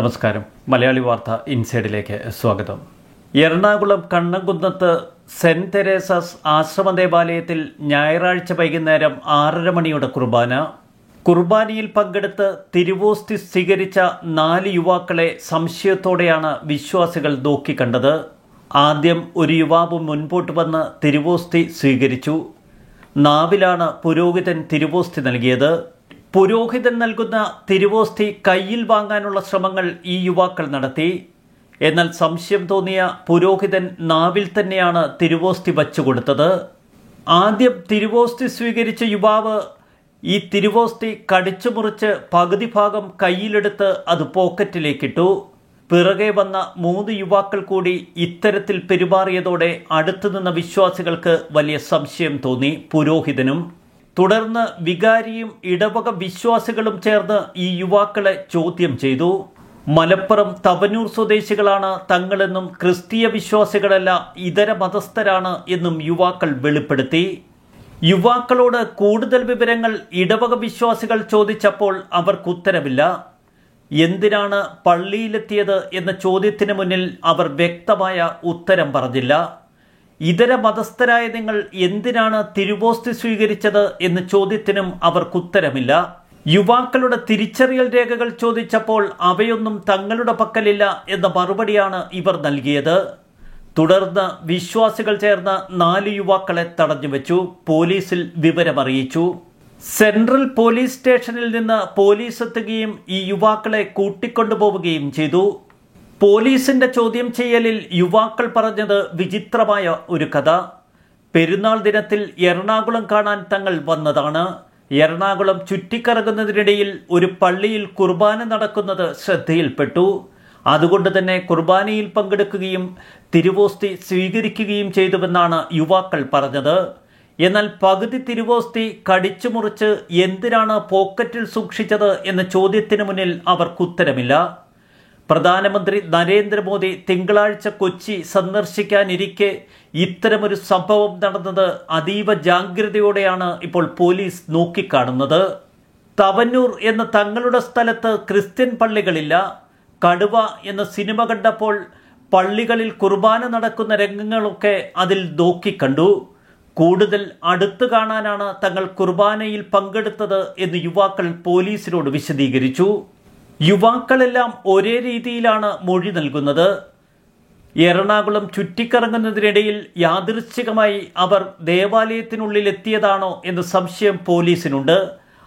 നമസ്കാരം. മലയാളി വാർത്ത ഇൻസൈഡിലേക്ക് സ്വാഗതം. എറണാകുളം കണ്ണംകുന്നത്ത് സെന്റ് തെരേസസ് ആശ്രമ ദേവാലയത്തിൽ ഞായറാഴ്ച വൈകുന്നേരം ആറര മണിയുടെ കുർബാന. കുർബാനയിൽ പങ്കെടുത്ത് തിരുവോസ്തി സ്വീകരിച്ച നാല് യുവാക്കളെ സംശയത്തോടെയാണ് വിശ്വാസികൾ നോക്കിക്കണ്ടത് ആദ്യം ഒരു യുവാവ് മുൻപോട്ട് വന്ന് തിരുവോസ്തി സ്വീകരിച്ചു. നാവിലാണ് പുരോഹിതൻ തിരുവോസ്തി നൽകിയത്. പുരോഹിതൻ നൽകുന്ന തിരുവോസ്തി കയ്യിൽ വാങ്ങാനുള്ള ശ്രമങ്ങൾ ഈ യുവാക്കൾ നടത്തി. എന്നാൽ സംശയം തോന്നിയ പുരോഹിതൻ നാവിൽ തന്നെയാണ് തിരുവോസ്തി വച്ചുകൊടുത്തത് ആദ്യം തിരുവോസ്തി സ്വീകരിച്ച യുവാവ് ഈ തിരുവോസ്തി കടിച്ചു മുറിച്ച് പകുതി ഭാഗം കയ്യിലെടുത്ത് അത് പോക്കറ്റിലേക്കിട്ടു. പിറകെ വന്ന മൂന്ന് യുവാക്കൾ കൂടി ഇത്തരത്തിൽ പെരുമാറിയതോടെ അടുത്തു നിന്ന വിശ്വാസികൾക്ക് വലിയ സംശയം തോന്നി പുരോഹിതനും. തുടർന്ന് വികാരിയും ഇടവക വിശ്വാസികളും ചേർന്ന് ഈ യുവാക്കളെ ചോദ്യം ചെയ്തു. മലപ്പുറം തവനൂർ സ്വദേശികളാണ് തങ്ങളെന്നും ക്രിസ്തീയ വിശ്വാസികളല്ല ഇതര മതസ്ഥരാണ് എന്നും യുവാക്കൾ വെളിപ്പെടുത്തി. യുവാക്കളോട് കൂടുതൽ വിവരങ്ങൾ ഇടവക വിശ്വാസികൾ ചോദിച്ചപ്പോൾ അവർക്ക് ഉത്തരവില്ല എന്തിനാണ് പള്ളിയിലെത്തിയത് എന്ന ചോദ്യത്തിന് മുന്നിൽ അവർ വ്യക്തമായ ഉത്തരം പറഞ്ഞില്ല. ഇതര മതസ്ഥരായ നിങ്ങൾ എന്തിനാണ് തിരുവോസ്തി സ്വീകരിച്ചത് എന്ന ചോദ്യത്തിനും അവർക്കുത്തരമില്ല യുവാക്കളുടെ തിരിച്ചറിയൽ രേഖകൾ ചോദിച്ചപ്പോൾ അവയൊന്നും തങ്ങളുടെ പക്കലില്ല എന്ന മറുപടിയാണ് ഇവർ നൽകിയത്. തുടർന്ന് വിശ്വാസികൾ ചേർന്ന് നാല് യുവാക്കളെ തടഞ്ഞുവെച്ചു. പോലീസിൽ വിവരമറിയിച്ചു. സെൻട്രൽ പോലീസ് സ്റ്റേഷനിൽ നിന്ന് പോലീസ് എത്തുകയും ഈ യുവാക്കളെ കൂട്ടിക്കൊണ്ടുപോവുകയും ചെയ്തു. പോലീസിന്റെ ചോദ്യം ചെയ്യലിൽ യുവാക്കൾ പറഞ്ഞത് വിചിത്രമായ ഒരു കഥ. പെരുന്നാൾ ദിനത്തിൽ എറണാകുളം കാണാൻ തങ്ങൾ വന്നതാണ്. എറണാകുളം ചുറ്റിക്കറങ്ങുന്നതിനിടയിൽ ഒരു പള്ളിയിൽ കുർബാന നടക്കുന്നത് ശ്രദ്ധയിൽപ്പെട്ടു. അതുകൊണ്ട് തന്നെ കുർബാനയിൽ പങ്കെടുക്കുകയും തിരുവോസ്തി സ്വീകരിക്കുകയും ചെയ്തുവെന്നാണ് യുവാക്കൾ പറഞ്ഞത്. എന്നാൽ പകുതി തിരുവോസ്തി കടിച്ചു മുറിച്ച് എന്തിനാണ് പോക്കറ്റിൽ സൂക്ഷിച്ചത് എന്ന ചോദ്യത്തിന് മുന്നിൽ അവർക്കുത്തരമില്ല പ്രധാനമന്ത്രി നരേന്ദ്രമോദി തിങ്കളാഴ്ച കൊച്ചി സന്ദർശിക്കാനിരിക്കെ ഇത്തരമൊരു സംഭവം നടന്നത് അതീവ ജാഗ്രതയോടെയാണ് ഇപ്പോൾ പോലീസ് നോക്കിക്കാണുന്നത്. തവന്നൂർ എന്ന തങ്ങളുടെ സ്ഥലത്ത് ക്രിസ്ത്യൻ പള്ളികളില്ല. കടുവ എന്ന സിനിമ കണ്ടപ്പോൾ പള്ളികളിൽ കുർബാന നടക്കുന്ന രംഗങ്ങളൊക്കെ അതിൽ നോക്കിക്കണ്ടു. കൂടുതൽ അടുത്തു കാണാനാണ് തങ്ങൾ കുർബാനയിൽ പങ്കെടുത്തത് എന്ന് യുവാക്കൾ പോലീസിനോട് വിശദീകരിച്ചു. യുവാക്കളെല്ലാം ഒരേ രീതിയിലാണ് മൊഴി നൽകുന്നത്. എറണാകുളം ചുറ്റിക്കറങ്ങുന്നതിനിടയിൽ യാദൃശ്ചികമായി അവർ ദേവാലയത്തിനുള്ളിലെത്തിയതാണോ എന്ന് സംശയം പോലീസിനുണ്ട്.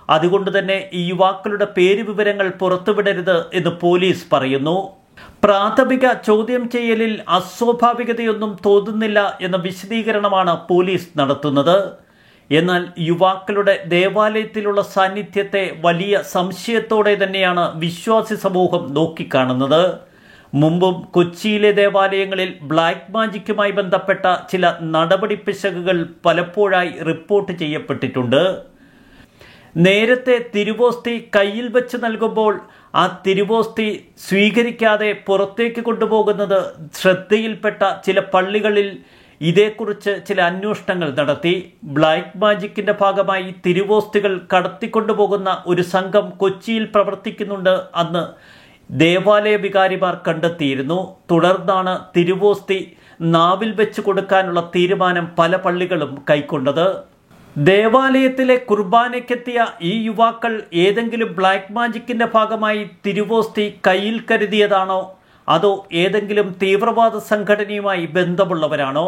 അതുകൊണ്ട് തന്നെ ഈ യുവാക്കളുടെ പേര് വിവരങ്ങൾ പുറത്തുവിടരുത് എന്ന് പോലീസ് പറയുന്നു. പ്രാഥമിക ചോദ്യം ചെയ്യലിൽ അസ്വാഭാവികതയൊന്നും തോന്നുന്നില്ല എന്ന വിശദീകരണമാണ് പോലീസ് നടത്തുന്നത്. എന്നാൽ യുവാക്കളുടെ ദേവാലയത്തിലുള്ള സാന്നിധ്യത്തെ വലിയ സംശയത്തോടെ തന്നെയാണ് വിശ്വാസി സമൂഹം നോക്കിക്കാണുന്നത്. മുമ്പും കൊച്ചിയിലെ ദേവാലയങ്ങളിൽ ബ്ലാക്ക് മാജിക്കുമായി ബന്ധപ്പെട്ട ചില നടപടി പിശകുകൾ പലപ്പോഴായി റിപ്പോർട്ട് ചെയ്യപ്പെട്ടിട്ടുണ്ട്. നേരത്തെ തിരുവോസ്തി കയ്യിൽ വെച്ച് നൽകുമ്പോൾ ആ തിരുവോസ്തി സ്വീകരിക്കാതെ പുറത്തേക്ക് കൊണ്ടുപോകുന്നത് ശ്രദ്ധയിൽപ്പെട്ട ചില പള്ളികളിൽ ഇതേക്കുറിച്ച് ചില അന്വേഷണങ്ങൾ നടത്തി. ബ്ലാക്ക് മാജിക്കിന്റെ ഭാഗമായി തിരുവോസ്തികൾ കടത്തിക്കൊണ്ടുപോകുന്ന ഒരു സംഘം കൊച്ചിയിൽ പ്രവർത്തിക്കുന്നുണ്ട് അന്ന് ദേവാലയ വികാരിമാർ കണ്ടെത്തിയിരുന്നു. തുടർന്നാണ് തിരുവോസ്തി നാവിൽ വെച്ച് കൊടുക്കാനുള്ള തീരുമാനം പല പള്ളികളും കൈക്കൊണ്ടത്. ദേവാലയത്തിലെ കുർബാനയ്ക്കെത്തിയ ഈ യുവാക്കൾ ഏതെങ്കിലും ബ്ലാക്ക് മാജിക്കിന്റെ ഭാഗമായി തിരുവോസ്തി കയ്യിൽ കരുതിയതാണോ? അതോ ഏതെങ്കിലും തീവ്രവാദ സംഘടനയുമായി ബന്ധമുള്ളവരാണോ?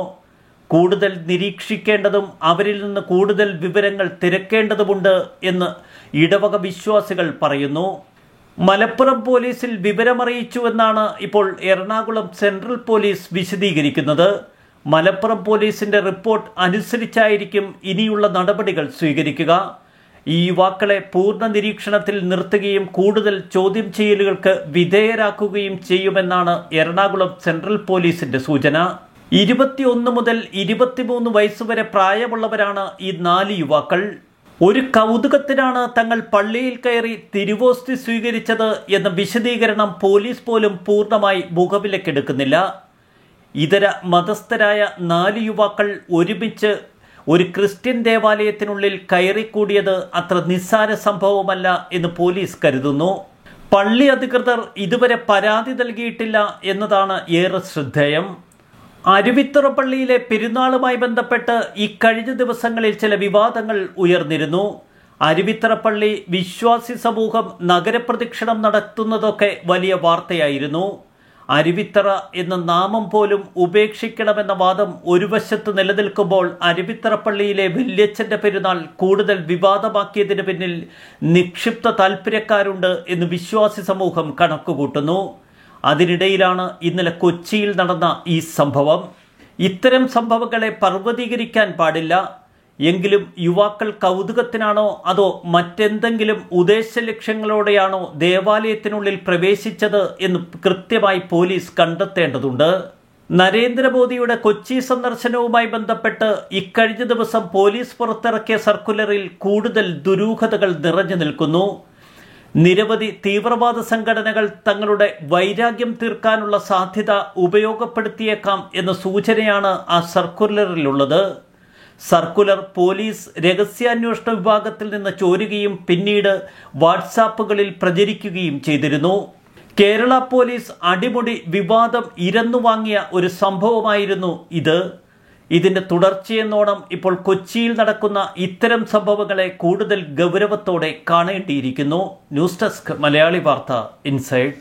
കൂടുതൽ നിരീക്ഷിക്കേണ്ടതും അവരിൽ നിന്ന് കൂടുതൽ വിവരങ്ങൾ തിരക്കേണ്ടതുമുണ്ട് എന്ന് ഇടവക വിശ്വാസികൾ പറയുന്നു. മലപ്പുറം പോലീസിൽ വിവരമറിയിച്ചുവെന്നാണ് ഇപ്പോൾ എറണാകുളം സെൻട്രൽ പോലീസ് വിശദീകരിക്കുന്നത്. മലപ്പുറം പോലീസിന്റെ റിപ്പോർട്ട് അനുസരിച്ചായിരിക്കും ഇനിയുള്ള നടപടികൾ സ്വീകരിക്കുക. ഈ യുവാക്കളെ പൂർണ നിരീക്ഷണത്തിൽ നിർത്തുകയും കൂടുതൽ ചോദ്യം ചെയ്യലുകൾക്ക് വിധേയരാക്കുകയും ചെയ്യുമെന്നാണ് എറണാകുളം സെൻട്രൽ പോലീസിന്റെ സൂചന. ഇരുപത്തിയൊന്ന് മുതൽ ഇരുപത്തിമൂന്ന് വയസ്സുവരെ പ്രായമുള്ളവരാണ് ഈ നാല് യുവാക്കൾ. ഒരു കൗതുകത്തിനാണ് തങ്ങൾ പള്ളിയിൽ കയറി തിരുവോസ്തി സ്വീകരിച്ചത് എന്ന വിശദീകരണം പോലീസ് പോലും പൂർണമായി മുഖവിലക്കെടുക്കുന്നില്ല. ഇതര മതസ്ഥരായ നാല് യുവാക്കൾ ഒരുമിച്ച് ഒരു ക്രിസ്ത്യൻ ദേവാലയത്തിനുള്ളിൽ കയറിക്കൂടിയത് അത്ര നിസ്സാര സംഭവമല്ല എന്ന് പോലീസ് കരുതുന്നു. പള്ളി അധികൃതർ ഇതുവരെ പരാതി നൽകിയിട്ടില്ല എന്നതാണ് ഏറെ ശ്രദ്ധേയം. അരുവിത്തുറ പള്ളിയിലെ പെരുന്നാളുമായി ബന്ധപ്പെട്ട് ഇക്കഴിഞ്ഞ കഴിഞ്ഞ ദിവസങ്ങളിൽ ചില വിവാദങ്ങൾ ഉയർന്നിരുന്നു. അരുവിത്തറ പള്ളി വിശ്വാസി സമൂഹം നഗരപ്രദക്ഷിണം നടത്തുന്നതൊക്കെ വലിയ വാർത്തയായിരുന്നു. അരുവിത്തറ എന്ന നാമം പോലും ഉപേക്ഷിക്കണമെന്ന വാദം ഒരു വശത്ത് നിലനിൽക്കുമ്പോൾ അരുവിത്തറ പള്ളിയിലെ വല്യച്ഛന്റെ പെരുന്നാൾ കൂടുതൽ വിവാദമാക്കിയതിന് പിന്നിൽ നിക്ഷിപ്ത താൽപ്പര്യക്കാരുണ്ട് എന്ന് വിശ്വാസി സമൂഹം കണക്കുകൂട്ടുന്നു. അതിനിടയിലാണ് ഇന്നലെ കൊച്ചിയിൽ നടന്ന ഈ സംഭവം. ഇത്തരം സംഭവങ്ങളെ പർവതീകരിക്കാൻ പാടില്ല. എങ്കിലും യുവാക്കൾ കൗതുകത്തിനാണോ അതോ മറ്റെന്തെങ്കിലും ഉദ്ദേശ ലക്ഷ്യങ്ങളോടെയാണോ ദേവാലയത്തിനുള്ളിൽ പ്രവേശിച്ചത് എന്ന് കൃത്യമായി പോലീസ് കണ്ടെത്തേണ്ടതുണ്ട്. നരേന്ദ്രമോദിയുടെ കൊച്ചി സന്ദർശനവുമായി ബന്ധപ്പെട്ട് ഇക്കഴിഞ്ഞ ദിവസം പോലീസ് പുറത്തിറക്കിയ സർക്കുലറിൽ കൂടുതൽ ദുരൂഹതകൾ നിറഞ്ഞു നിൽക്കുന്നു. നിരവധി തീവ്രവാദ സംഘടനകൾ തങ്ങളുടെ വൈരാഗ്യം തീർക്കാനുള്ള സാധ്യത ഉപയോഗപ്പെടുത്തിയേക്കാം എന്ന സൂചനയാണ് ആ സർക്കുലറിലുള്ളത്. സർക്കുലർ പോലീസ് രഹസ്യാന്വേഷണ വിഭാഗത്തിൽ നിന്ന് ചോരുകയും പിന്നീട് വാട്സാപ്പുകളിൽ പ്രചരിക്കുകയും ചെയ്തിരുന്നു. കേരള പോലീസ് അടിമുടി വിവാദം ഇരന്നു വാങ്ങിയ ഒരു സംഭവമായിരുന്നു ഇത്. ഇതിന്റെ തുടർച്ചയെന്നോണം ഇപ്പോൾ കൊച്ചിയിൽ നടക്കുന്ന ഇത്തരം സംഭവങ്ങളെ കൂടുതൽ ഗൗരവത്തോടെ കാണേണ്ടിയിരിക്കുന്നു. ന്യൂസ് ഡെസ്ക് മലയാളി വാർത്ത ഇൻസൈഡ്.